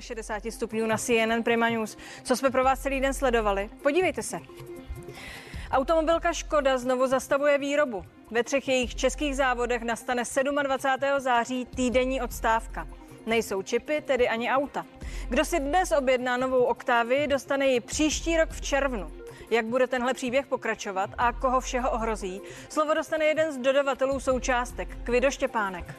60 stupňů na CNN Prima News. Co jsme pro vás celý den sledovali? Podívejte se. Automobilka Škoda znovu zastavuje výrobu. Ve třech jejich českých závodech nastane 27. září týdenní odstávka. Nejsou čipy, tedy ani auta. Kdo si dnes objedná novou Oktávy, dostane ji příští rok v červnu. Jak bude tenhle příběh pokračovat a koho všeho ohrozí? Slovo dostane jeden z dodavatelů součástek, Kvido Štěpánek.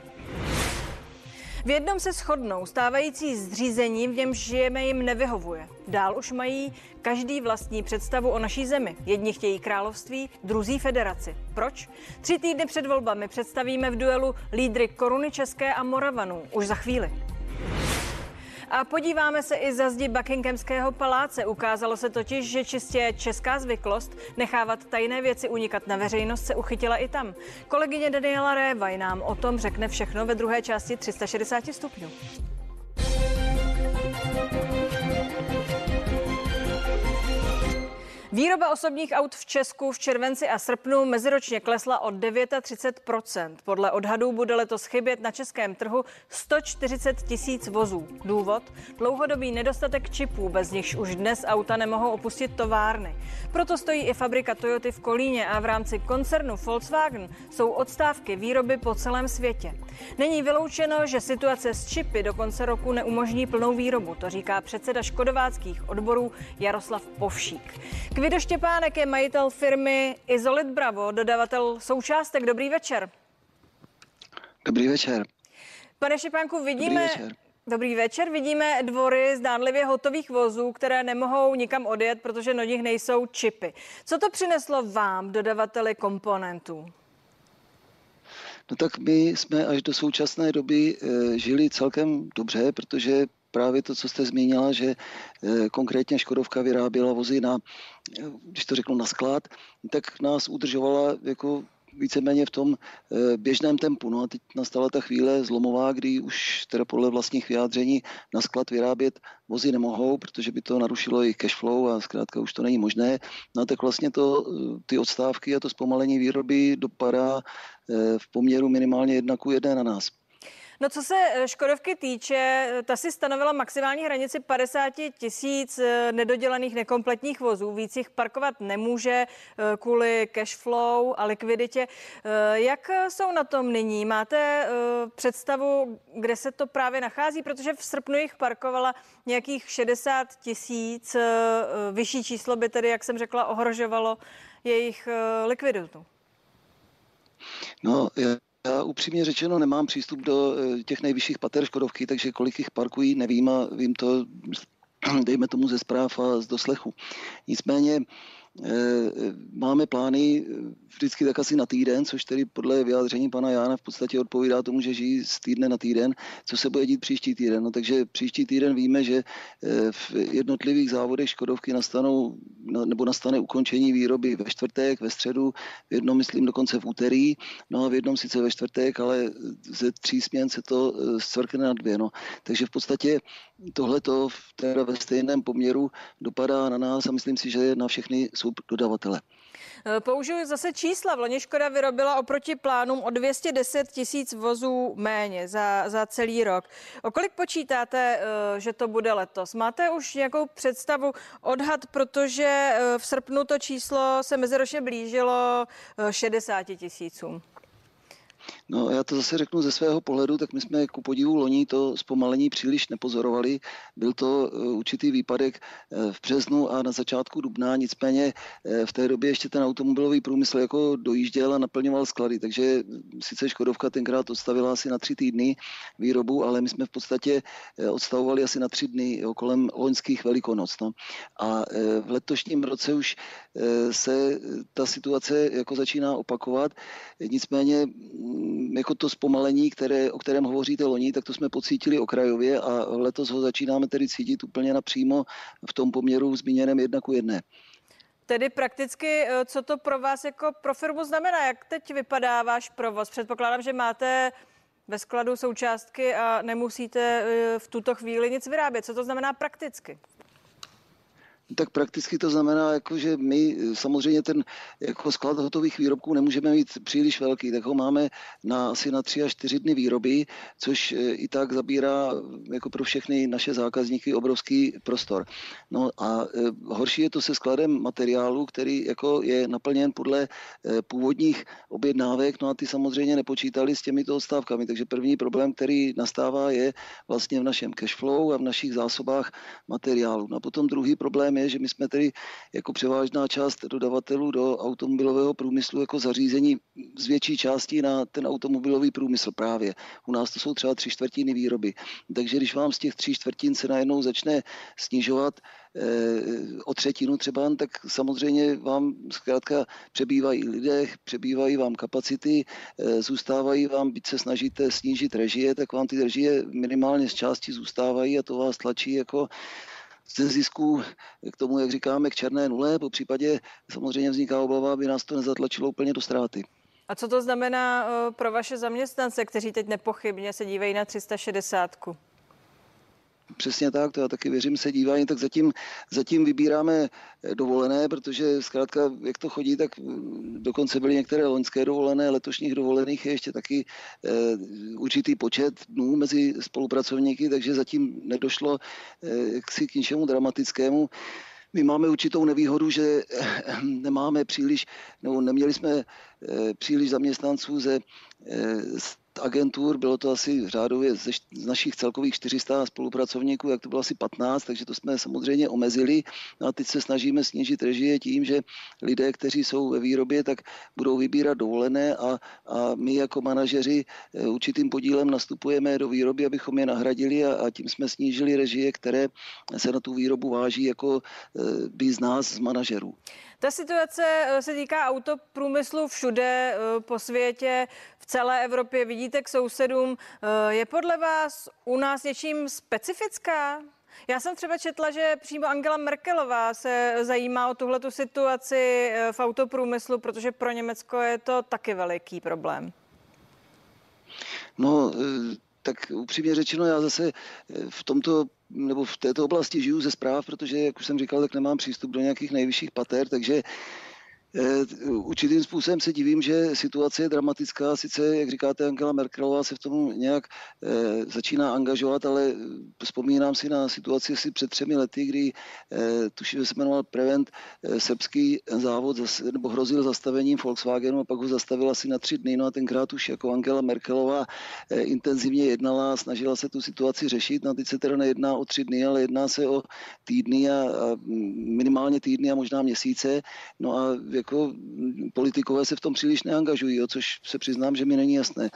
V jednom se shodnou, stávající zřízení, v němž žijeme, jim nevyhovuje. Dál už mají každý vlastní představu o naší zemi. Jedni chtějí království, druzí federaci. Proč? Tři týdny před volbami představíme v duelu lídry Koruny České a Moravanů. Už za chvíli. A podíváme se i za zdi Buckinghamského paláce. Ukázalo se totiž, že čistě česká zvyklost nechávat tajné věci unikat na veřejnost se uchytila i tam. Kolegyně Daniela Révaj nám o tom řekne všechno ve druhé části 360 stupňů. Výroba osobních aut v Česku v červenci a srpnu meziročně klesla o 39 Podle odhadů bude letos chybět na českém trhu 140 tisíc vozů. Důvod? Dlouhodobý nedostatek čipů, bez nichž už dnes auta nemohou opustit továrny. Proto stojí i fabrika Toyoty v Kolíně a v rámci koncernu Volkswagen jsou odstávky výroby po celém světě. Není vyloučeno, že situace s čipy do konce roku neumožní plnou výrobu, to říká předseda škodováckých odborů Jaroslav Povšík. Kvido Štěpánek je majitel firmy Izolit Bravo, dodavatel součástek. Dobrý večer. Dobrý večer. Pane Štěpánku, vidíme... Dobrý večer. Dobrý večer. Vidíme dvory zdánlivě hotových vozů, které nemohou nikam odjet, protože na nich nejsou čipy. Co to přineslo vám, dodavateli komponentů? No tak my jsme až do současné doby e, žili celkem dobře, protože právě to, co jste zmínila, že eh, konkrétně Škodovka vyráběla vozy na, eh, když to řeknu, na sklad, tak nás udržovala jako víceméně v tom eh, běžném tempu. No a teď nastala ta chvíle zlomová, kdy už teda podle vlastních vyjádření na sklad vyrábět vozy nemohou, protože by to narušilo jejich cash flow a zkrátka už to není možné. No tak vlastně to, ty odstávky a to zpomalení výroby dopadá v poměru minimálně jedna ku jedné na nás. No co se eh, Škodovky týče, eh, ta si stanovila maximální hranici 50 tisíc eh, nedodělaných nekompletních vozů. Víc jich parkovat nemůže kvůli cash flow a likviditě. Jak jsou na tom nyní? Máte představu, kde se to právě nachází? Protože v srpnu jich parkovala nějakých 60 tisíc. Vyšší číslo by tedy, jak jsem řekla, ohrožovalo jejich likviditu. No, je já upřímně řečeno nemám přístup do eh, těch nejvyšších pater Škodovky, takže kolik jich parkují, nevím a vím to, dejme tomu ze zpráv a z doslechu. Nicméně máme plány eh, vždycky tak asi na týden, což tedy podle vyjádření pana Jána v podstatě odpovídá tomu, že žijí z týdne na týden, co se bude dít příští týden. No, takže příští týden víme, že eh, v jednotlivých závodech Škodovky nastanou, nebo nastane ukončení výroby ve čtvrtek, ve středu, v jednom myslím dokonce v úterý, no a v jednom sice ve čtvrtek, ale ze tří směn se to zcvrkne na dvě. No. Takže v podstatě tohle to ve stejném poměru dopadá na nás a myslím si, že na všechny subdodavatele. Eh, použiju zase čísla. V loni Škoda vyrobila oproti plánům o 210 tisíc vozů méně za, za celý rok. O kolik počítáte, eh, že to bude letos? Máte už nějakou představu, odhad, protože eh, v srpnu to číslo se meziročně blížilo 60 tisícům? No já to zase řeknu ze svého pohledu, tak my jsme ku podivu loni to zpomalení příliš nepozorovali. Byl to eh, určitý výpadek eh, v březnu a na začátku dubna, nicméně eh, v té době ještě ten automobilový průmysl jako dojížděl a naplňoval sklady, takže sice Škodovka tenkrát odstavila asi na tři týdny výrobu, ale my jsme v podstatě odstavovali asi na tři dny kolem loňských velikonoc. No. A v letošním roce už se ta situace jako začíná opakovat, nicméně mm, jako to zpomalení, které, o kterém hovoříte loni, tak to jsme pocítili okrajově a letos ho začínáme tedy cítit úplně napřímo v tom poměru zmíněném jedna ku jedné. Tedy prakticky, eh, co to pro vás jako pro firmu znamená? Jak teď vypadá váš provoz? Předpokládám, že máte ve skladu součástky a nemusíte eh, v tuto chvíli nic vyrábět. Co to znamená prakticky? Tak prakticky to znamená, jako, že my samozřejmě ten jako sklad hotových výrobků nemůžeme mít příliš velký, tak ho máme na asi na tři až čtyři dny výroby, což e, i tak zabírá jako pro všechny naše zákazníky obrovský prostor. No a e, horší je to se skladem materiálu, který jako je naplněn podle původních objednávek, no a ty samozřejmě nepočítali s těmito odstávkami, takže první problém, který nastává, je vlastně v našem cashflow a v našich zásobách materiálu. No a potom druhý problém je, že my jsme tedy jako převážná část dodavatelů do automobilového průmyslu jako zařízení z větší části na ten automobilový průmysl právě. U nás to jsou třeba tři čtvrtiny výroby. Takže když vám z těch tří čtvrtin se najednou začne snižovat eh, o třetinu třeba, tak samozřejmě vám zkrátka přebývají lidé, přebývají vám kapacity, eh, zůstávají vám, byť se snažíte snížit režie, tak vám ty režie minimálně z části zůstávají a to vás tlačí jako ze zisku k tomu, jak říkáme, k černé nule, po případě samozřejmě vzniká obava, aby nás to nezatlačilo úplně do ztráty. A co to znamená eh, pro vaše zaměstnance, kteří teď nepochybně se dívají na 360? Přesně tak, to já taky věřím, se dívají, tak zatím, zatím vybíráme eh, dovolené, protože zkrátka, jak to chodí, tak mm, dokonce byly některé loňské dovolené, letošních dovolených je ještě taky e, určitý počet dnů mezi spolupracovníky, takže zatím nedošlo e, k si k ničemu dramatickému. My máme určitou nevýhodu, že nemáme příliš, nebo neměli jsme příliš zaměstnanců ze agentur, bylo to asi řádově ze, z našich celkových 400 spolupracovníků, jak to bylo asi 15, takže to jsme samozřejmě omezili. No a teď se snažíme snížit režie tím, že lidé, kteří jsou ve výrobě, tak budou vybírat dovolené a, a my jako manažeři eh, určitým podílem nastupujeme do výroby, abychom je nahradili a, a tím jsme snížili režie, které se na tu výrobu váží jako eh, by z nás, z manažerů. Ta situace eh, se týká autoprůmyslu všude po světě, v celé Evropě. Vidíte k sousedům. Je podle vás u nás něčím specifická? Já jsem třeba četla, že přímo Angela Merkelová se zajímá o tuhletu situaci v autoprůmyslu, protože pro Německo je to taky veliký problém. No, tak upřímně řečeno, já zase v tomto nebo v této oblasti žiju ze zpráv, protože, jak už jsem říkal, tak nemám přístup do nějakých nejvyšších pater, takže Eh, určitým způsobem se divím, že situace je dramatická. Sice, jak říkáte, Angela Merkelová se v tom nějak e, začíná angažovat, ale vzpomínám si na situaci asi před třemi lety, kdy tuším, že se jmenoval Prevent srbský závod, nebo hrozil zastavením Volkswagenu a pak ho zastavil asi na tři dny. No a tenkrát už jako Angela Merkelová intenzivně jednala a snažila se tu situaci řešit. No a teď se teda nejedná o tři dny, ale jedná se o týdny a, a minimálně týdny a možná měsíce. No a jako politikové se v tom příliš neangažují, jo, což se přiznám, že mi není jasné.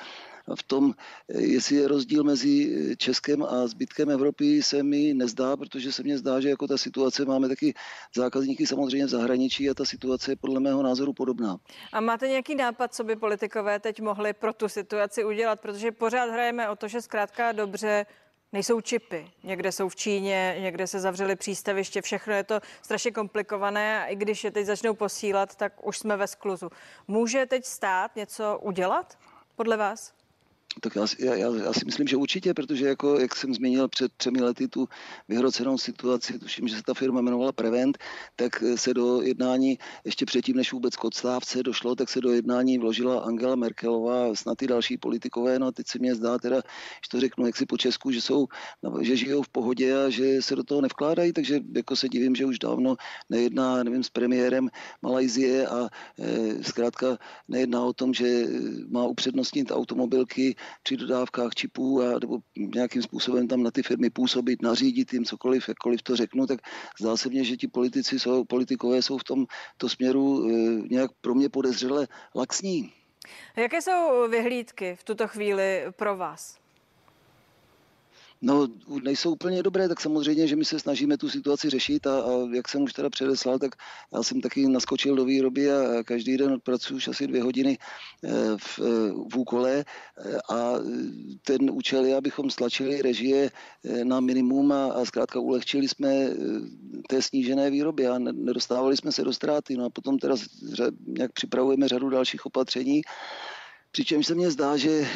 V tom, jestli je rozdíl mezi Českem a zbytkem Evropy, se mi nezdá, protože se mně zdá, že jako ta situace máme taky zákazníky samozřejmě v zahraničí a ta situace je podle mého názoru podobná. A máte nějaký nápad, co by politikové teď mohli pro tu situaci udělat? Protože pořád hrajeme o to, že zkrátka dobře nejsou čipy. Někde jsou v Číně, někde se zavřely přístaviště, všechno je to strašně komplikované a i když je teď začnou posílat, tak už jsme ve skluzu. Může teď stát něco udělat podle vás? Tak já, já, já si myslím, že určitě, protože jako, jak jsem zmínil před třemi lety tu vyhrocenou situaci, tuším, že se ta firma jmenovala Prevent, tak se do jednání, ještě předtím, než vůbec k odstávce došlo, tak se do jednání vložila Angela Merkelová, snad i další politikové, no a teď se mě zdá teda, že to řeknu jak si po Česku, že jsou, že žijou v pohodě a že se do toho nevkládají, takže jako se divím, že už dávno nejedná, nevím, s premiérem Malajzie a e, zkrátka nejedná o tom, že má upřednostnit automobilky při dodávkách čipů a nebo nějakým způsobem tam na ty firmy působit, nařídit jim cokoliv, jakkoliv to řeknu, tak zdá se mně, že ti politici jsou, politikové jsou v tom to směru e, nějak pro mě podezřele laxní. Jaké jsou vyhlídky v tuto chvíli pro vás? No, nejsou úplně dobré, tak samozřejmě, že my se snažíme tu situaci řešit a, a jak jsem už teda předeslal, tak já jsem taky naskočil do výroby a každý den odpracuju už asi dvě hodiny eh, v, eh, v úkole eh, a ten účel je, abychom stlačili režie na minimum a, a zkrátka ulehčili jsme té snížené výroby a nedostávali jsme se do ztráty. No a potom teda nějak připravujeme řadu dalších opatření, Přičemž se mně zdá, že eh,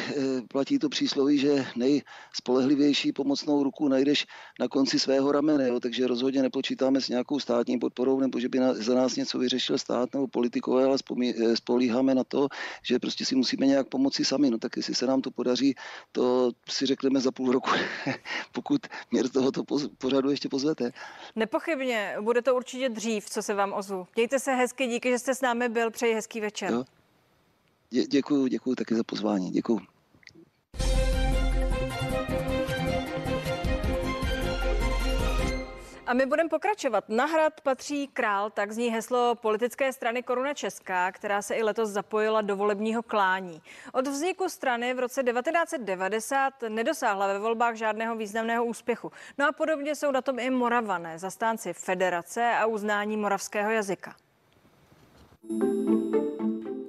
platí to přísloví, že nejspolehlivější pomocnou ruku najdeš na konci svého ramene, jo? takže rozhodně nepočítáme s nějakou státní podporou, nebo že by za nás něco vyřešil stát nebo politikové, ale eh, spolíháme na to, že prostě si musíme nějak pomoci sami. No tak jestli se nám to podaří, to si řekneme za půl roku, pokud mě z tohoto pořadu ještě pozvete. Nepochybně, bude to určitě dřív, co se vám ozvu. Mějte se hezky, díky, že jste s námi byl, přeji hezký večer. Jo. Dě, děkuji, děkuji taky za pozvání. Děkuji. A my budeme pokračovat. Na hrad patří král, tak zní heslo politické strany Koruna Česká, která se i letos zapojila do volebního klání. Od vzniku strany v roce 1990 nedosáhla ve volbách žádného významného úspěchu. No a podobně jsou na tom i Moravané, zastánci federace a uznání moravského jazyka.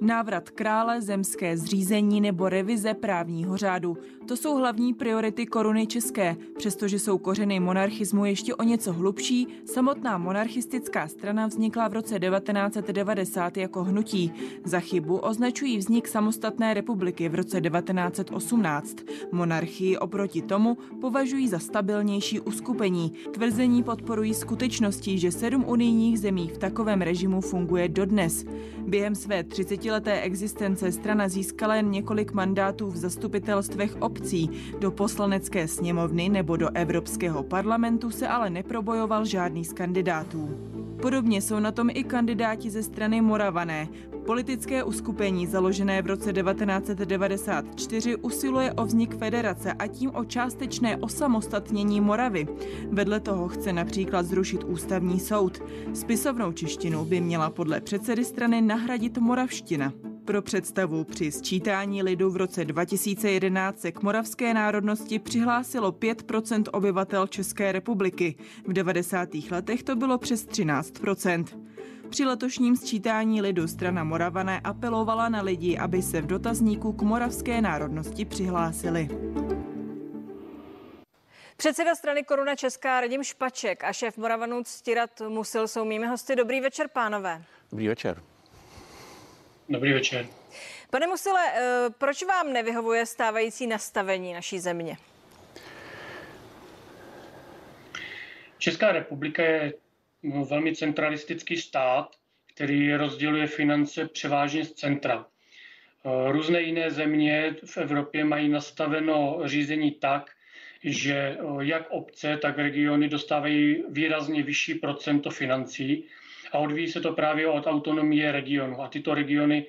Návrat krále, zemské zřízení nebo revize právního řádu. To jsou hlavní priority koruny české. Přestože jsou kořeny monarchismu ještě o něco hlubší, samotná monarchistická strana vznikla v roce 1990 jako hnutí. Za chybu označují vznik samostatné republiky v roce 1918. Monarchii oproti tomu považují za stabilnější uskupení. Tvrzení podporují skutečnosti, že sedm unijních zemí v takovém režimu funguje dodnes. Během své 30-leté existence strana získala jen několik mandátů v zastupitelstvech obcí. Do poslanecké sněmovny nebo do Evropského parlamentu se ale neprobojoval žádný z kandidátů. Podobně jsou na tom i kandidáti ze strany Moravané. Politické uskupení založené v roce 1994 usiluje o vznik federace a tím o částečné osamostatnění Moravy. Vedle toho chce například zrušit ústavní soud. Spisovnou češtinu by měla podle předsedy strany nahradit moravština. Pro představu při sčítání lidu v roce 2011 se k moravské národnosti přihlásilo 5% obyvatel České republiky. V 90. letech to bylo přes 13% při letošním sčítání lidu strana Moravané apelovala na lidi, aby se v dotazníku k moravské národnosti přihlásili. Předseda strany Koruna Česká Radim Špaček a šéf Moravanů Ctirat Musil jsou mými hosty. Dobrý večer, pánové. Dobrý večer. Dobrý večer. Pane Musile, eh, proč vám nevyhovuje stávající nastavení naší země? Česká republika je no, velmi centralistický stát, který rozděluje finance převážně z centra. Eh, různé jiné země v Evropě mají nastaveno řízení tak, že eh, jak obce, tak regiony dostávají výrazně vyšší procento financí a odvíjí se to právě od autonomie regionu. A tyto regiony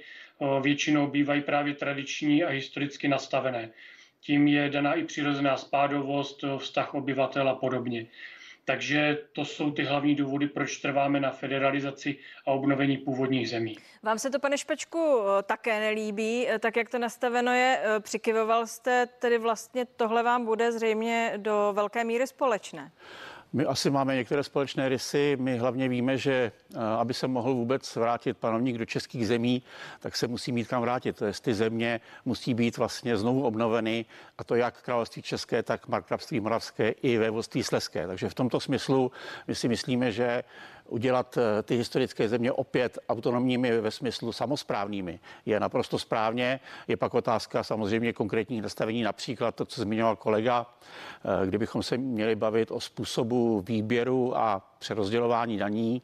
většinou bývají právě tradiční a historicky nastavené. Tím je daná i přirozená spádovost, vztah obyvatel a podobně. Takže to jsou ty hlavní důvody, proč trváme na federalizaci a obnovení původních zemí. Vám se to, pane Špečku, také nelíbí, tak jak to nastaveno je. Přikyvoval jste, tedy vlastně tohle vám bude zřejmě do velké míry společné. My asi máme některé společné rysy. My hlavně víme, že eh, aby se mohl vůbec vrátit panovník do českých zemí, tak se musí mít kam vrátit. To je, ty země musí být vlastně znovu obnoveny, a to jak království české, tak markrabství moravské i vévodství sleské. Takže v tomto smyslu my si myslíme, že udělat eh, ty historické země opět autonomními ve smyslu samozprávnými je naprosto správně. Je pak otázka samozřejmě konkrétních nastavení, například to, co zmiňoval kolega, eh, kdybychom se měli bavit o způsobu výběru a přerozdělování daní,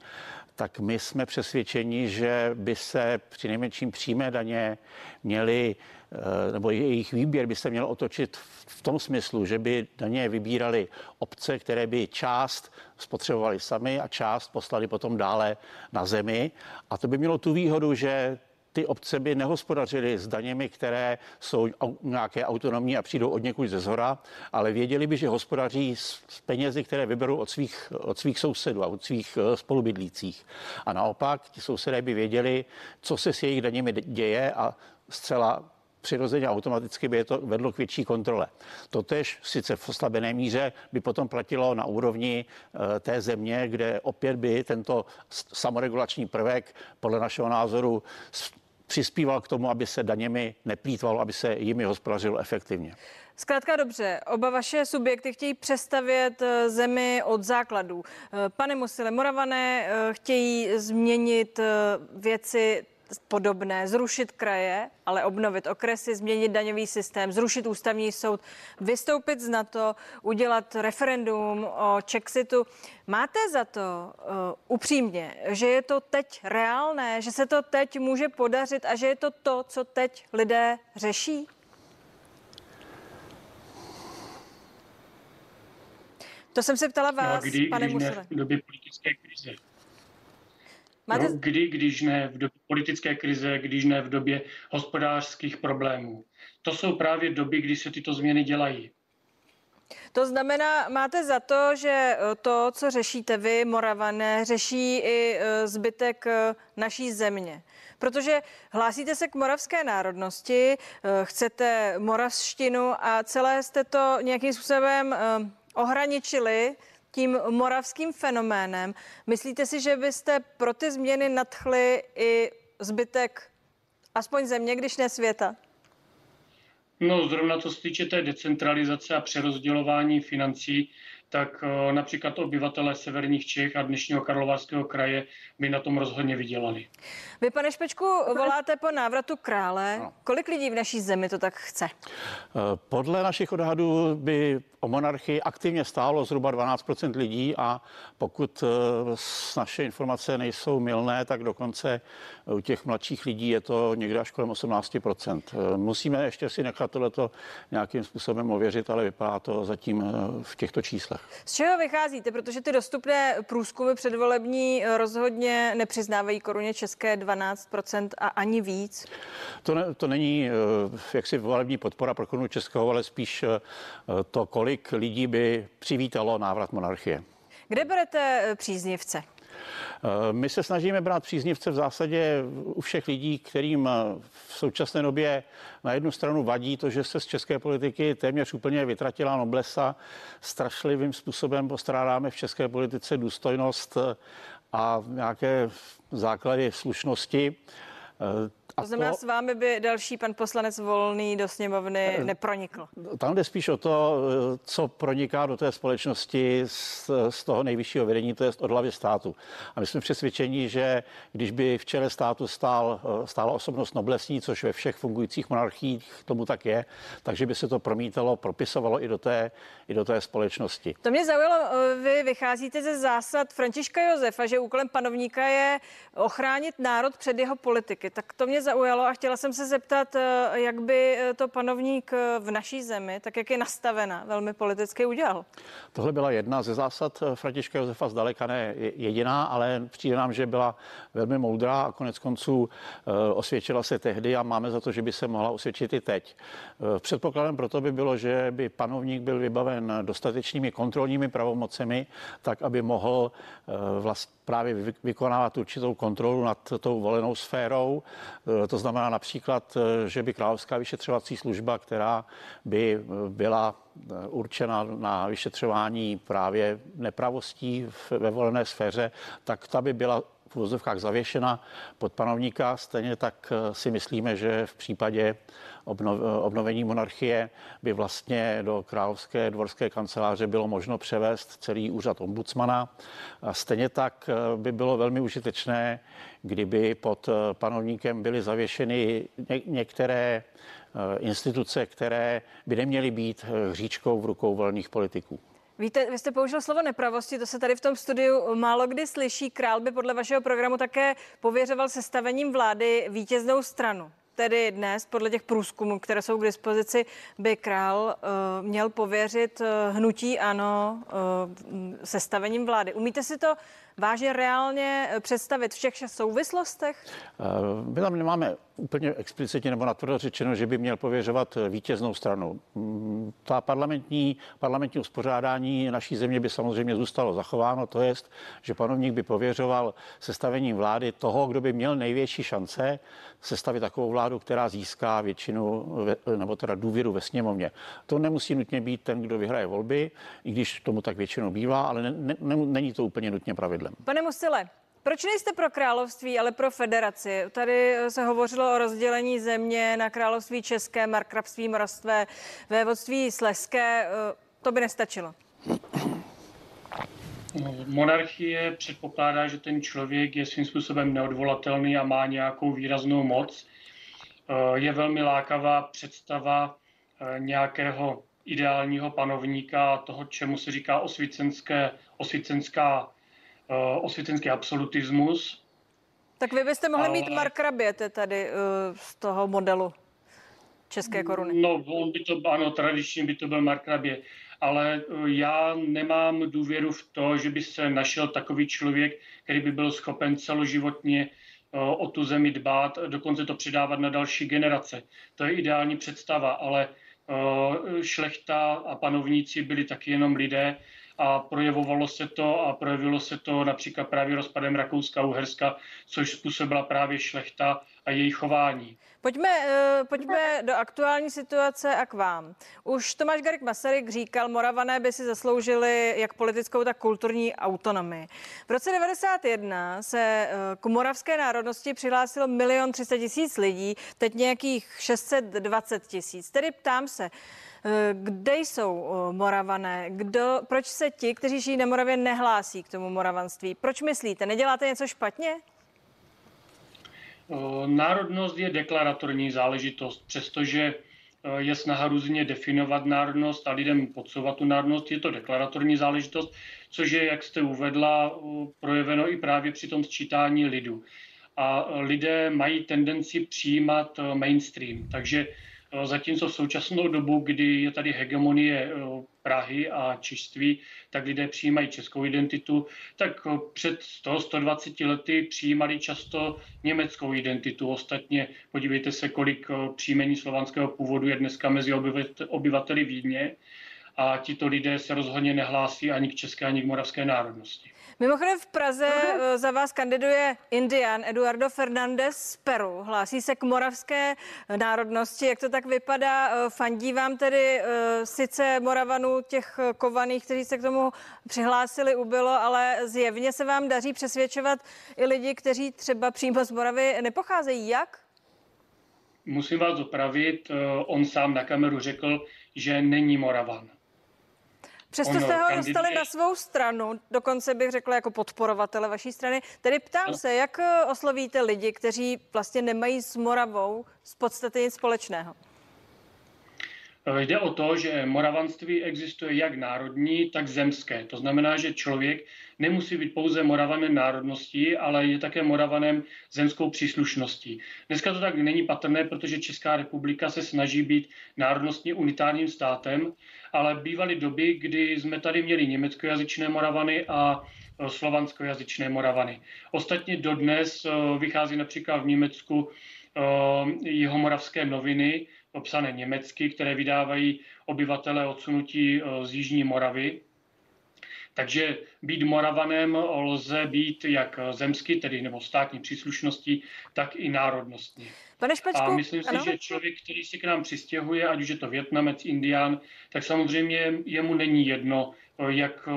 tak my jsme přesvědčeni, že by se při nejmenším přímé daně měly Eh, nebo jejich výběr by se měl otočit v tom smyslu, že by daně vybírali obce, které by část spotřebovali sami a část poslali potom dále na zemi. A to by mělo tu výhodu, že ty obce by nehospodařily s daněmi, které jsou nějaké autonomní a přijdou od někud ze zhora, ale věděli by, že hospodaří s, penězi, které vyberou od svých, od svých sousedů a od svých eh, spolubydlících. A naopak ti sousedé by věděli, co se s jejich daněmi děje a zcela přirozeně automaticky by je to vedlo k větší kontrole. Totež sice v oslabené míře by potom platilo na úrovni eh, té země, kde opět by tento samoregulační prvek podle našeho názoru přispíval k tomu, aby se daněmi neplýtvalo, aby se jimi hospodařilo efektivně. Zkrátka dobře, oba vaše subjekty chtějí přestavět eh, zemi od základů. Eh, pane Musile, Moravané chtějí změnit věci podobné, zrušit kraje, ale obnovit okresy, změnit daňový systém, zrušit ústavní soud, vystoupit z NATO, udělat referendum o Chexitu. Máte za to uh, upřímně, že je to teď reálné, že se to teď může podařit a že je to to, co teď lidé řeší? To jsem se ptala no vás, no, kdy, pane když v době politické krize. Máte... No, kdy, když ne v době politické krize, když ne v době hospodářských problémů. To jsou právě doby, kdy se tyto změny dělají. To znamená, máte za to, že eh, to, co řešíte vy, Moravané, řeší i eh, zbytek eh, naší země. Protože hlásíte se k moravské národnosti, chcete moravštinu a celé jste to nějakým způsobem ohraničili tím moravským fenoménem. Myslíte si, že byste pro ty změny nadchli i zbytek aspoň země, když ne světa? No, zrovna co se týče té decentralizace a přerozdělování financí, tak eh, například obyvatelé severních Čech a dnešního Karlovarského kraje by na tom rozhodně vydělali. Vy, pane Špečku, voláte po návratu krále. No. Kolik lidí v naší zemi to tak chce? Eh, podle našich odhadů by o monarchii aktivně stálo zhruba 12% lidí a pokud eh, naše informace nejsou milné, tak dokonce u těch mladších lidí je to někde až kolem 18% Musíme ještě si nechat tohleto nějakým způsobem ověřit, ale vypadá to zatím v těchto číslech. Z čeho vycházíte? Protože ty dostupné průzkumy předvolební rozhodně nepřiznávají koruně české 12% a ani víc. To, ne, to není eh, jaksi volební podpora pro korunu českého, ale spíš eh, to, kolik lidí by přivítalo návrat monarchie. Kde berete eh, příznivce? Eh, my se snažíme brát příznivce v zásadě u všech lidí, kterým v současné době na jednu stranu vadí to, že se z české politiky téměř úplně vytratila noblesa. Strašlivým způsobem postrádáme v české politice důstojnost a nějaké základy slušnosti. Eh, to znamená, to, s vámi by další pan poslanec Volný do sněmovny eh, nepronikl? Tam jde spíš o to, eh, co proniká do té společnosti z, z toho nejvyššího vedení, to je od hlavy státu. A my jsme přesvědčeni, že když by v čele státu stál, stála osobnost noblesní, což ve všech fungujících monarchiích tomu tak je, takže by se to promítalo, propisovalo i do té, i do té společnosti. To mě zaujalo, vy vycházíte ze zásad Františka Josefa, že úkolem panovníka je ochránit národ před jeho politiky. Tak to mě zaujalo a chtěla jsem se zeptat, eh, jak by eh, to panovník eh, v naší zemi, tak jak je nastavena, velmi politicky udělal. Tohle byla jedna ze zásad Františka Josefa, zdaleka ne jediná, ale přijde nám, že byla velmi moudrá a konec konců osvědčila se tehdy a máme za to, že by se mohla osvědčit i teď. Předpokladem proto by bylo, že by panovník byl vybaven dostatečnými kontrolními pravomocemi, tak aby mohl vlast, právě vykonávat určitou kontrolu nad tou volenou sférou. E, to znamená například, e, že by Královská vyšetřovací služba, která by e, byla určena na vyšetřování právě nepravostí ve volené sféře, tak ta by byla v vozovkách zavěšena pod panovníka. Stejně tak si myslíme, že v případě obnovení monarchie by vlastně do královské dvorské kanceláře bylo možno převést celý úřad ombudsmana. A stejně tak eh, by bylo velmi užitečné, kdyby pod eh, panovníkem byly zavěšeny některé eh, instituce, které by neměly být hříčkou v rukou volných politiků. Víte, vy jste použil slovo nepravosti, to se tady v tom studiu málo kdy slyší. Král by podle vašeho programu také pověřoval sestavením vlády vítěznou stranu tedy dnes, podle těch průzkumů, které jsou k dispozici, by král uh, měl pověřit uh, hnutí ano uh, sestavením vlády. Umíte si to vážně reálně představit v všech souvislostech? My tam nemáme úplně explicitně nebo natvrdo řečeno, že by měl pověřovat vítěznou stranu. Ta parlamentní, parlamentní uspořádání naší země by samozřejmě zůstalo zachováno, to je, že panovník by pověřoval sestavením vlády toho, kdo by měl největší šance sestavit takovou vládu, která získá většinu nebo teda důvěru ve sněmovně. To nemusí nutně být ten, kdo vyhraje volby, i když tomu tak většinou bývá, ale ne, ne, není to úplně nutně pravidlem. Pane Musile, proč nejste pro království, ale pro federaci? Tady se hovořilo o rozdělení země na království české, markrabství moravstvé, vévodství sleské. To by nestačilo. Monarchie předpokládá, že ten člověk je svým způsobem neodvolatelný a má nějakou výraznou moc. Je velmi lákavá představa nějakého ideálního panovníka, toho, čemu se říká osvícenské, osvícenská, osvícenský absolutismus. Tak vy byste mohli Ale... mít Mark Raběte tady z toho modelu české koruny. No, on by to, ano, tradičně by to byl Mark Rabě ale eh, já nemám důvěru v to, že by se našel takový člověk, který by byl schopen celoživotně eh, o tu zemi dbát, dokonce to předávat na další generace. To je ideální představa, ale eh, šlechta a panovníci byli taky jenom lidé a projevovalo se to a projevilo se to například právě rozpadem Rakouska-Uherska, což způsobila právě šlechta a její chování. Pojďme, uh, pojďme do aktuální situace a k vám. Už Tomáš Garik Masaryk říkal, Moravané by si zasloužili jak politickou, tak kulturní autonomii. V roce 91 se uh, k moravské národnosti přihlásilo milion 300 tisíc lidí, teď nějakých 620 tisíc. Tedy ptám se, kde jsou Moravané? Kdo, proč se ti, kteří žijí na Moravě, nehlásí k tomu moravanství? Proč myslíte? Neděláte něco špatně? Eh, národnost je deklaratorní záležitost, přestože eh, je snaha různě definovat národnost a lidem podsouvat tu národnost. Je to deklaratorní záležitost, což je, jak jste uvedla, eh, projeveno i právě při tom sčítání lidu. A lidé mají tendenci přijímat mainstream. Takže Zatímco v současnou dobu, kdy je tady hegemonie Prahy a čiství, tak lidé přijímají českou identitu, tak před 100-120 lety přijímali často německou identitu. Ostatně podívejte se, kolik příjmení slovanského původu je dneska mezi obyvateli Vídně a tito lidé se rozhodně nehlásí ani k české, ani k moravské národnosti. Mimochodem v Praze uh za vás kandiduje Indian Eduardo Fernández z Peru. Hlásí se k moravské národnosti. Jak to tak vypadá? Eh, fandí vám tedy sice Moravanů těch kovaných, kteří se k tomu přihlásili, ubylo, ale zjevně se vám daří přesvědčovat i lidi, kteří třeba přímo z Moravy nepocházejí. Jak? Musím vás opravit. On sám na kameru řekl, že není Moravan. Přesto jste ho dostali na svou stranu, dokonce bych řekla jako podporovatele vaší strany. Tedy ptám no. se, jak eh, oslovíte lidi, kteří vlastně nemají s Moravou z podstaty nic společného? Eh, jde o to, že moravanství existuje jak národní, tak zemské. To znamená, že člověk nemusí být pouze moravanem národností, ale je také moravanem zemskou příslušností. Dneska to tak není patrné, protože Česká republika se snaží být národnostně unitárním státem, ale bývaly doby, kdy jsme tady měli německojazyčné moravany a e, slovanskojazyčné moravany. Ostatně dodnes e, vychází například v Německu e, moravské noviny, obsané německy, které vydávají obyvatele odsunutí z Jižní Moravy. Takže být Moravanem lze být jak zemsky, tedy nebo státní příslušností, tak i národnostní. Pane Špačku, a myslím si, ano? že člověk, který si k nám přistěhuje, ať už je to Větnamec, Indián, tak samozřejmě jemu není jedno, jak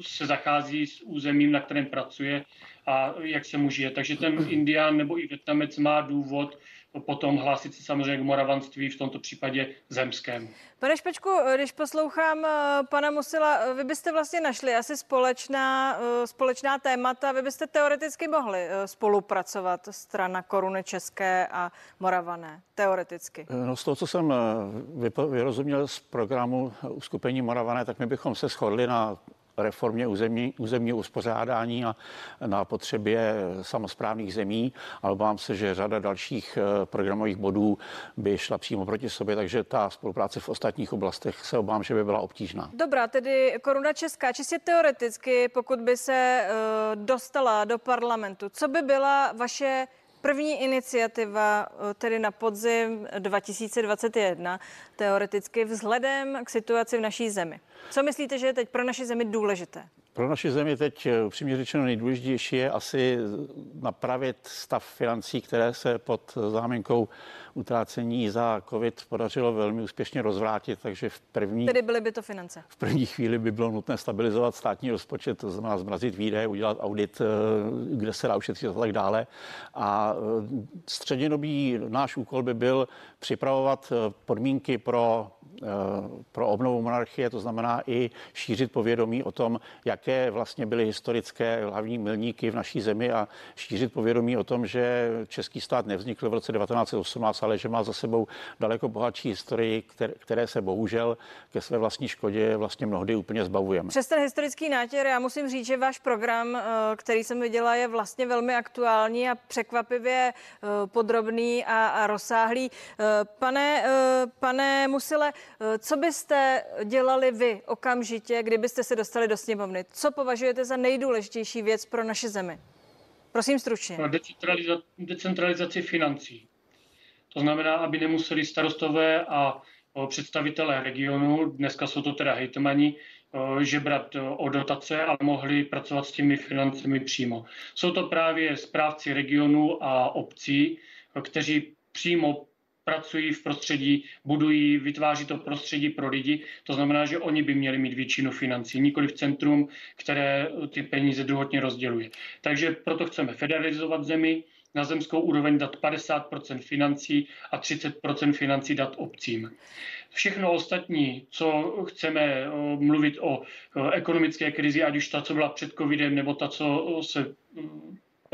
se zachází s územím, na kterém pracuje a jak se mu žije. Takže ten Indián nebo i Větnamec má důvod potom hlásit se samozřejmě k moravanství, v tomto případě zemskému. Pane Špečku, když poslouchám eh, pana Musila, eh, vy byste vlastně našli asi společná, eh, společná témata, vy byste teoreticky mohli spolupracovat strana Koruny České a Moravané, teoreticky. No z toho, co jsem vyrozuměl z programu uskupení Moravané, tak my bychom se shodli na reformě územní, územní uspořádání a na potřebě samozprávných zemí, ale obávám se, že řada dalších eh, programových bodů by šla přímo proti sobě, takže ta spolupráce v ostatních oblastech se obávám, že by byla obtížná. Dobrá, tedy koruna česká, čistě teoreticky, pokud by se uh, dostala do parlamentu, co by byla vaše první iniciativa eh, tedy na podzim 2021, teoreticky vzhledem k situaci v naší zemi. Co myslíte, že je teď pro naši zemi důležité? Pro naši zemi teď eh, upřímně řečeno nejdůležitější je asi napravit stav financí, které se pod záminkou utrácení za COVID podařilo velmi úspěšně rozvrátit, takže v první... Tedy byly by to finance? V první chvíli by bylo nutné stabilizovat státní rozpočet, to znamená zmrazit výdaje, udělat audit, eh, kde se dá ušetřit a tak dále. A eh, střednědobý náš úkol by byl připravovat podmínky pro pro obnovu monarchie, to znamená i šířit povědomí o tom, jaké vlastně byly historické hlavní milníky v naší zemi a šířit povědomí o tom, že český stát nevznikl v roce 1918, ale že má za sebou daleko bohatší historii, které se bohužel ke své vlastní škodě vlastně mnohdy úplně zbavujeme. Přes ten historický nátěr já musím říct, že váš program, který jsem viděla, je vlastně velmi aktuální a překvapivě podrobný a, a rozsáhlý. Pane, pane Musile, co byste dělali vy okamžitě, kdybyste se dostali do sněmovny? Co považujete za nejdůležitější věc pro naše zemi? Prosím stručně. Decentraliza- decentralizaci financí. To znamená, aby nemuseli starostové a představitelé regionu, dneska jsou to teda hejtmani, žebrat o dotace, ale mohli pracovat s těmi financemi přímo. Jsou to právě správci regionu a obcí, kteří přímo pracují v prostředí, budují, vytváří to prostředí pro lidi. To znamená, že oni by měli mít většinu financí, nikoli v centrum, které ty peníze druhotně rozděluje. Takže proto chceme federalizovat zemi, na zemskou úroveň dát 50% financí a 30% financí dát obcím. Všechno ostatní, co chceme mluvit o ekonomické krizi, ať už ta, co byla před covidem, nebo ta, co se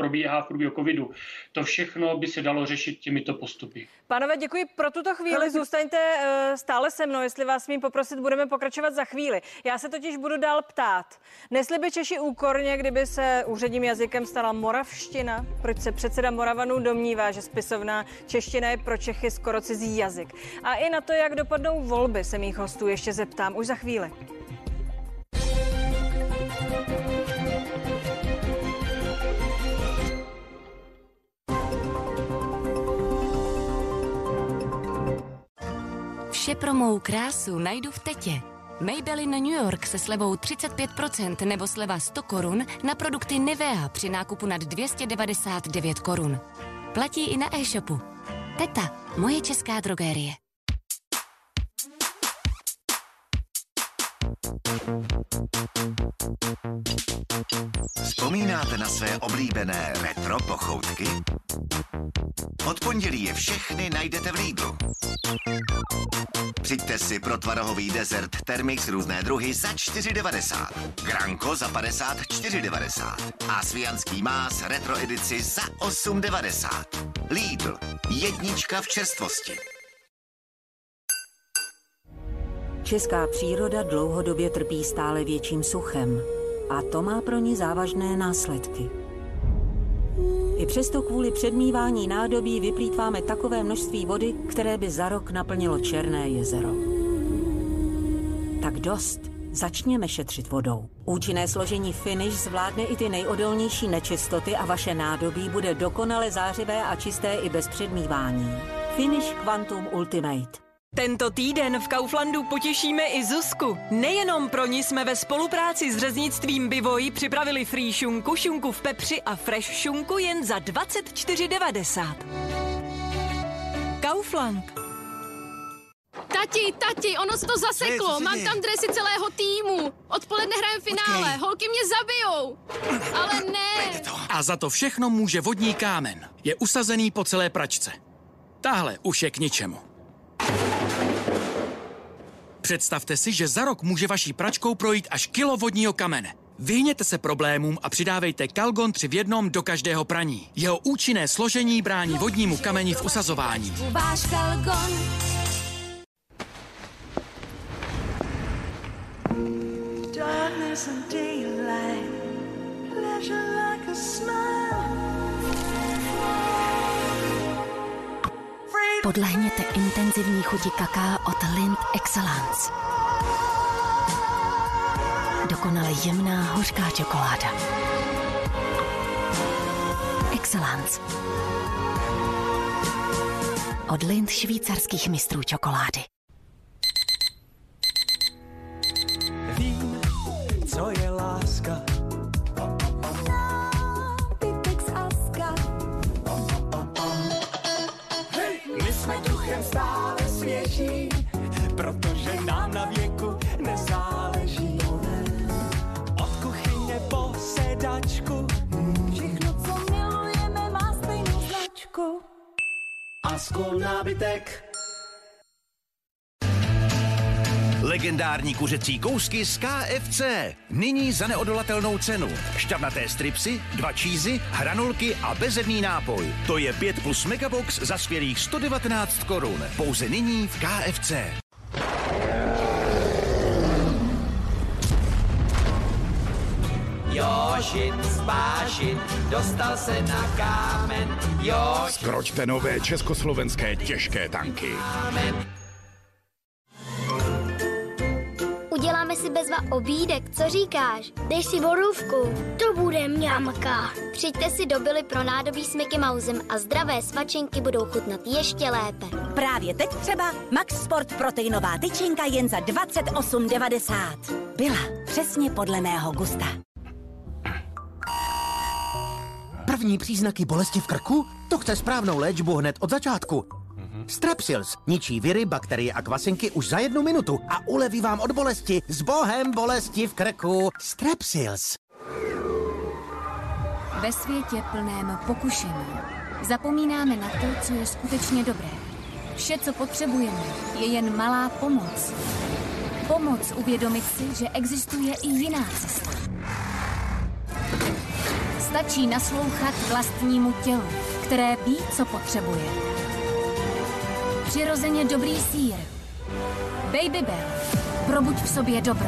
probíhá v průběhu covidu. To všechno by se dalo řešit těmito postupy. Pánové, děkuji pro tuto chvíli. Zůstaňte uh, stále se mnou, jestli vás smím poprosit, budeme pokračovat za chvíli. Já se totiž budu dál ptát. Nesli by Češi úkorně, kdyby se úředním jazykem stala moravština? Proč se předseda Moravanů domnívá, že spisovná čeština je pro Čechy skoro cizí jazyk? A i na to, jak dopadnou volby, se mých hostů ještě zeptám už za chvíli. Pro mou krásu najdu v Tetě. Maybelline New York se slevou 35% nebo sleva 100 korun na produkty Nivea při nákupu nad 299 korun. Platí i na e-shopu. Teta, moje česká drogérie. Vzpomínáte na své oblíbené retro pochoutky? Od pondělí je všechny najdete v Lidlu. Přijďte si pro tvarohový desert Termix různé druhy za 4,90. Granko za 54,90. A svijanský más retro edici za 8,90. Lidl. Jednička v čerstvosti. Česká příroda dlouhodobě trpí stále větším suchem a to má pro ní závažné následky. I přesto kvůli předmívání nádobí vyplýtváme takové množství vody, které by za rok naplnilo Černé jezero. Tak dost. Začněme šetřit vodou. Účinné složení Finish zvládne i ty nejodolnější nečistoty a vaše nádobí bude dokonale zářivé a čisté i bez předmívání. Finish Quantum Ultimate. Tento týden v Kauflandu potěšíme i Zuzku. Nejenom pro ní jsme ve spolupráci s řeznictvím Bivoj připravili free šunku, šunku v pepři a fresh šunku jen za 24,90. Kaufland. Tati, tati, ono se to zaseklo. Mám tam dresy celého týmu. Odpoledne hrajem finále. Okay. Holky mě zabijou. Ale ne. A za to všechno může vodní kámen. Je usazený po celé pračce. Tahle už je k ničemu. Představte si, že za rok může vaší pračkou projít až kilo vodního kamene. Vyhněte se problémům a přidávejte Kalgon 3 v jednom do každého praní. Jeho účinné složení brání vodnímu kameni v usazování. Váš Kalgon. Darkness and daylight, pleasure like a smile. Podlehněte intenzivní chuti kaká od Lind Excellence. Dokonale jemná hořká čokoláda. Excellence. Od Lind švýcarských mistrů čokolády. Nábytek. Legendární kuřecí kousky z KFC. Nyní za neodolatelnou cenu. Šťavnaté stripsy, dva čízy, hranolky a bezedný nápoj. To je 5 plus megabox za svělých 119 korun. Pouze nyní v KFC. Jošin spášin, dostal se na kámen. Jošin Skročte nové československé těžké tanky. Uděláme si bezva obídek, co říkáš? Dej si borůvku. To bude mňamka. Přijďte si do Billy pro nádobí s Mickey Mousem a zdravé svačinky budou chutnat ještě lépe. Právě teď třeba Max Sport proteinová tyčinka jen za 28,90. Byla přesně podle mého gusta. První příznaky bolesti v krku? To chce správnou léčbu hned od začátku. Strepsils ničí viry, bakterie a kvasinky už za jednu minutu a uleví vám od bolesti. S bohem bolesti v krku. Strepsils. Ve světě plném pokušení zapomínáme na to, co je skutečně dobré. Vše, co potřebujeme, je jen malá pomoc. Pomoc uvědomit si, že existuje i jiná cesta. Stačí naslouchat vlastnímu tělu, které ví, co potřebuje. Přirozeně dobrý sír. Baby Bell. Probuď v sobě dobro.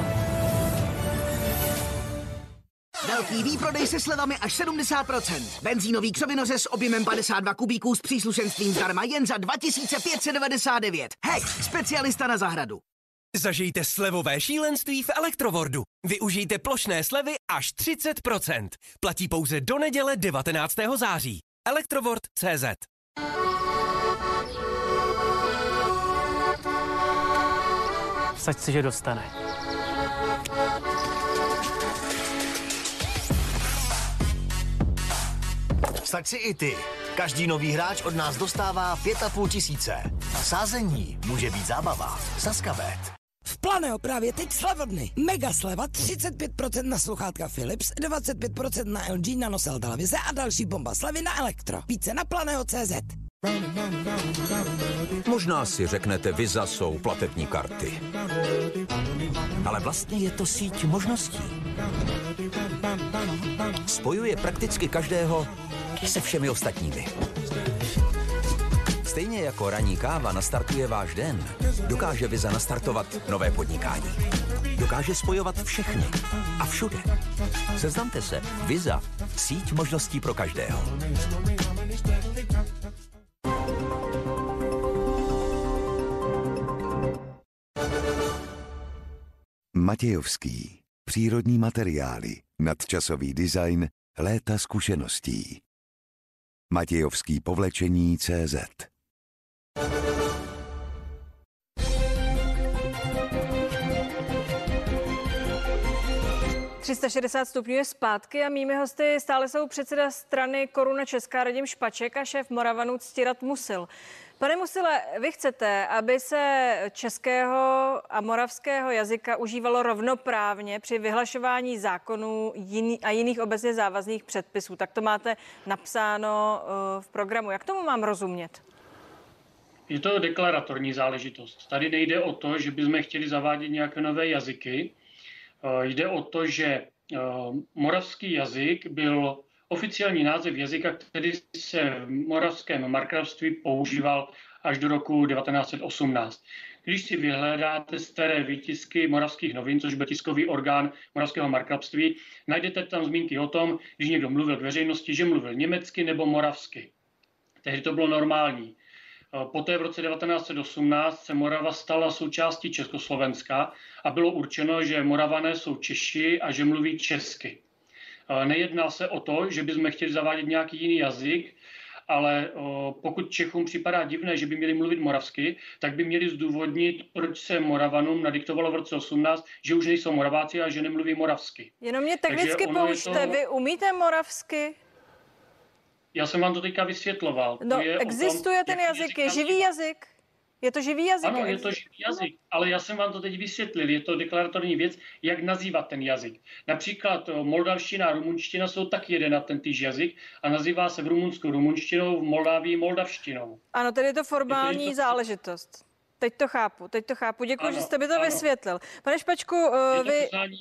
Velký výprodej se slevami až 70%. Benzínový křovinoře s objemem 52 kubíků s příslušenstvím zdarma jen za 2599. Hej, specialista na zahradu. Zažijte slevové šílenství v Elektrowordu. Využijte plošné slevy až 30%. Platí pouze do neděle 19. září. Elektrovord.cz Vsaď si, že dostane. Vsaď si i ty. Každý nový hráč od nás dostává 5,5 tisíce. Sázení může být zábava. Saskabet. V Planeo právě teď slevodny. Mega sleva, 35% na sluchátka Philips, 25% na LG nanosel televize a další bomba slevy na elektro. Více na Planeo.cz. Možná si řeknete, Visa jsou platební karty. Ale vlastně je to síť možností. Spojuje prakticky každého se všemi ostatními. Stejně jako ranní káva nastartuje váš den, dokáže Visa nastartovat nové podnikání. Dokáže spojovat všechny a všude. Seznamte se. Visa. Síť možností pro každého. Matějovský. Přírodní materiály, nadčasový design, léta zkušeností. Matějovský povlečení CZ 360 stupňů je zpátky a mými hosty stále jsou předseda strany Koruna Česká Radim Špaček a šéf Moravanu Ctirat Musil. Pane Musile, vy chcete, aby se českého a moravského jazyka užívalo rovnoprávně při vyhlašování zákonů jiný, a jiných obecně závazných předpisů. Tak to máte napsáno uh, v programu. Jak tomu mám rozumět? Je to deklaratorní záležitost. Tady nejde o to, že bychom chtěli zavádět nějaké nové jazyky. Uh, jde o to, že uh, moravský jazyk byl oficiální název jazyka, který se v moravském markravství používal až do roku 1918. Když si vyhledáte staré výtisky moravských novin, což byl tiskový orgán moravského markrabství, najdete tam zmínky o tom, když někdo mluvil k veřejnosti, že mluvil německy nebo moravsky. Tehdy to bylo normální. Poté v roce 1918 se Morava stala součástí Československa a bylo určeno, že Moravané jsou Češi a že mluví česky. Nejedná se o to, že bychom chtěli zavádět nějaký jiný jazyk, ale pokud Čechům připadá divné, že by měli mluvit moravsky, tak by měli zdůvodnit, proč se Moravanům nadiktovalo v roce 18, že už nejsou Moraváci a že nemluví moravsky. Jenom mě technicky poučte, to... vy umíte moravsky? Já jsem vám to teďka vysvětloval. No, to je existuje tom, ten jazyk, je živý jazyk? Je to živý jazyk? Ano, je to živý jazyk, ale já jsem vám to teď vysvětlil. Je to deklaratorní věc, jak nazývat ten jazyk. Například moldavština a rumunština jsou taky jeden na ten týž jazyk a nazývá se v Rumunsku rumunštinou, v Moldávii moldavštinou. Ano, tedy je to formální je to, záležitost. teď to chápu, teď to chápu. Děkuji, Ano, že jste mi to ano. vysvětlil. Pane Špačku, eh, Je to vy, poslání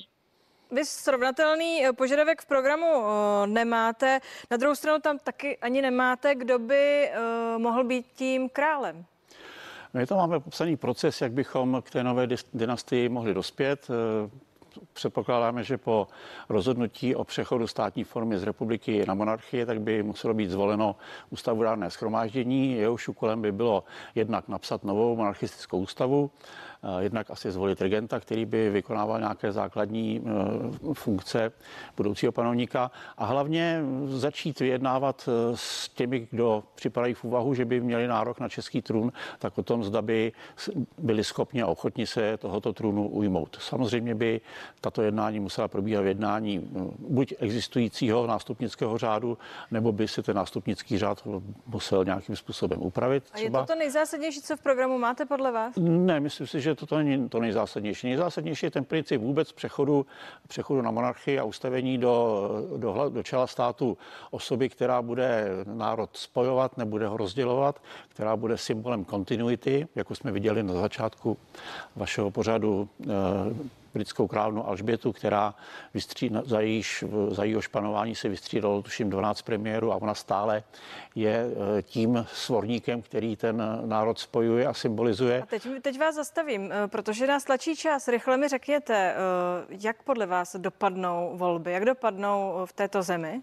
vy srovnatelný eh, požadavek v programu eh, nemáte. Na druhou stranu tam taky ani nemáte, kdo by eh, mohl být tím králem. My to máme popsaný proces, jak bychom k té nové dynastii mohli dospět. Předpokládáme, že po rozhodnutí o přechodu státní formy z republiky na monarchii, tak by muselo být zvoleno ústavodárné schromáždění. Jehož úkolem by bylo jednak napsat novou monarchistickou ústavu, jednak asi zvolit regenta, který by vykonával nějaké základní eh, funkce budoucího panovníka a hlavně začít vyjednávat eh, s těmi, kdo připadají v úvahu, že by měli nárok na český trůn, tak o tom, zda by byli schopni a ochotni se tohoto trůnu ujmout. Samozřejmě by tato jednání musela probíhat v jednání eh, buď existujícího nástupnického řádu, nebo by se ten nástupnický řád musel nějakým způsobem upravit. A je to to nejzásadnější, co v programu máte podle vás? Ne, myslím si, že toto není to nejzásadnější. Nejzásadnější je ten princip vůbec přechodu, přechodu na monarchii a ustavení do, do, do čela státu osoby, která bude národ spojovat, nebude ho rozdělovat, která bude symbolem kontinuity, jako jsme viděli na začátku vašeho pořadu eh, britskou královnu Alžbětu, která vystří, za, jejíž, za jejího španování se vystřídalo tuším 12 premiérů a ona stále je eh, tím svorníkem, který ten národ spojuje a symbolizuje. A teď, teď vás zastavím, eh, protože nás tlačí čas. Rychle mi řekněte, eh, jak podle vás dopadnou volby, jak dopadnou v této zemi?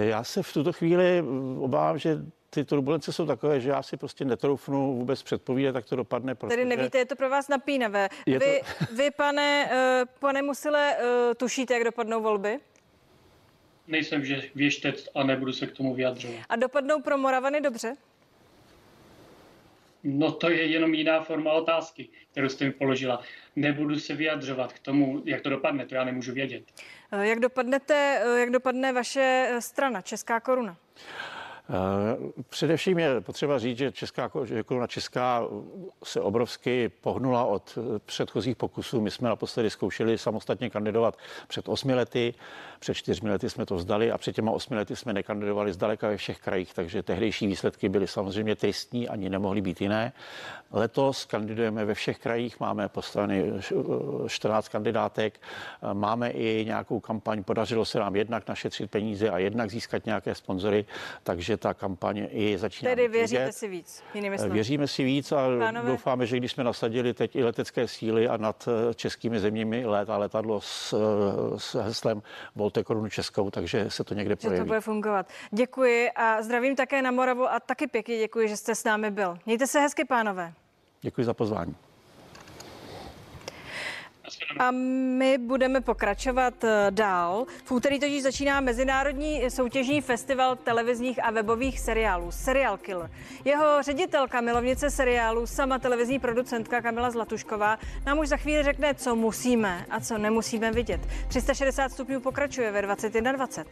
Já se v tuto chvíli obávám, že ty turbulence jsou takové, že já si prostě netroufnu vůbec předpovídat, jak to dopadne. Protože... Tedy nevíte, je to pro vás napínavé. Je to- Vy, vy pane, eh, pane Musile, eh, tušíte, jak dopadnou volby? nejsem že- věštec a nebudu se k tomu vyjadřovat. A dopadnou pro Moravany dobře? No to je jenom jiná forma otázky, kterou jste mi položila. Nebudu se vyjadřovat k tomu, jak to dopadne, to já nemůžu vědět. Eh, Jak dopadnete, jak dopadne vaše strana, Česká koruna? Eh, Především je potřeba říct, že česká, že koruna česká se obrovsky pohnula od předchozích pokusů. My jsme naposledy zkoušeli samostatně kandidovat před osmi lety, před čtyřmi lety jsme to vzdali a před těma osmi lety jsme nekandidovali zdaleka ve všech krajích, takže tehdejší výsledky byly samozřejmě tristní, ani nemohly být jiné. Letos kandidujeme ve všech krajích, máme postaveny š- 14 kandidátek, eh, máme i nějakou kampaň, podařilo se nám jednak našetřit peníze a jednak získat nějaké sponzory, takže ta kampaň i začíná Tedy věříte vidět. si víc, jinými Eh, slovy. Věříme si víc a Pánové. doufáme, že když jsme nasadili teď i letecké síly a nad eh, českými zeměmi létá letadlo s, eh, s heslem Volte korunu českou, takže se to někde Že to projeví. bude fungovat. Děkuji a zdravím také na Moravu a taky pěkně děkuji, že jste s námi byl. Mějte se hezky, pánové. Děkuji za pozvání. A my budeme pokračovat eh, dál. V úterý totiž začíná Mezinárodní soutěžní festival televizních a webových seriálů Serial Killer. Jeho ředitelka, milovnice seriálů, sama televizní producentka Kamila Zlatušková nám už za chvíli řekne, co musíme a co nemusíme vidět. 360 stupňů pokračuje ve 21.20.